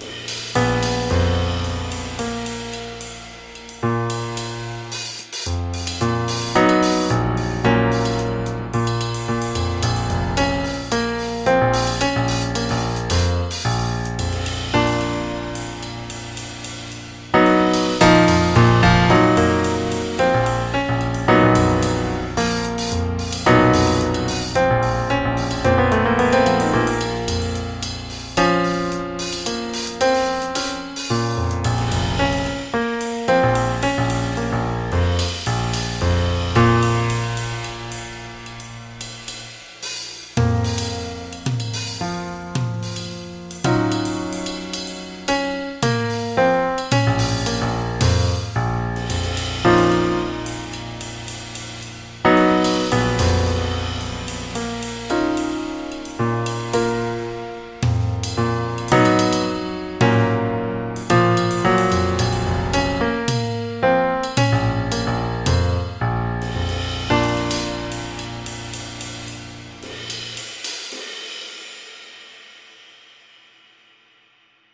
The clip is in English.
Yeah.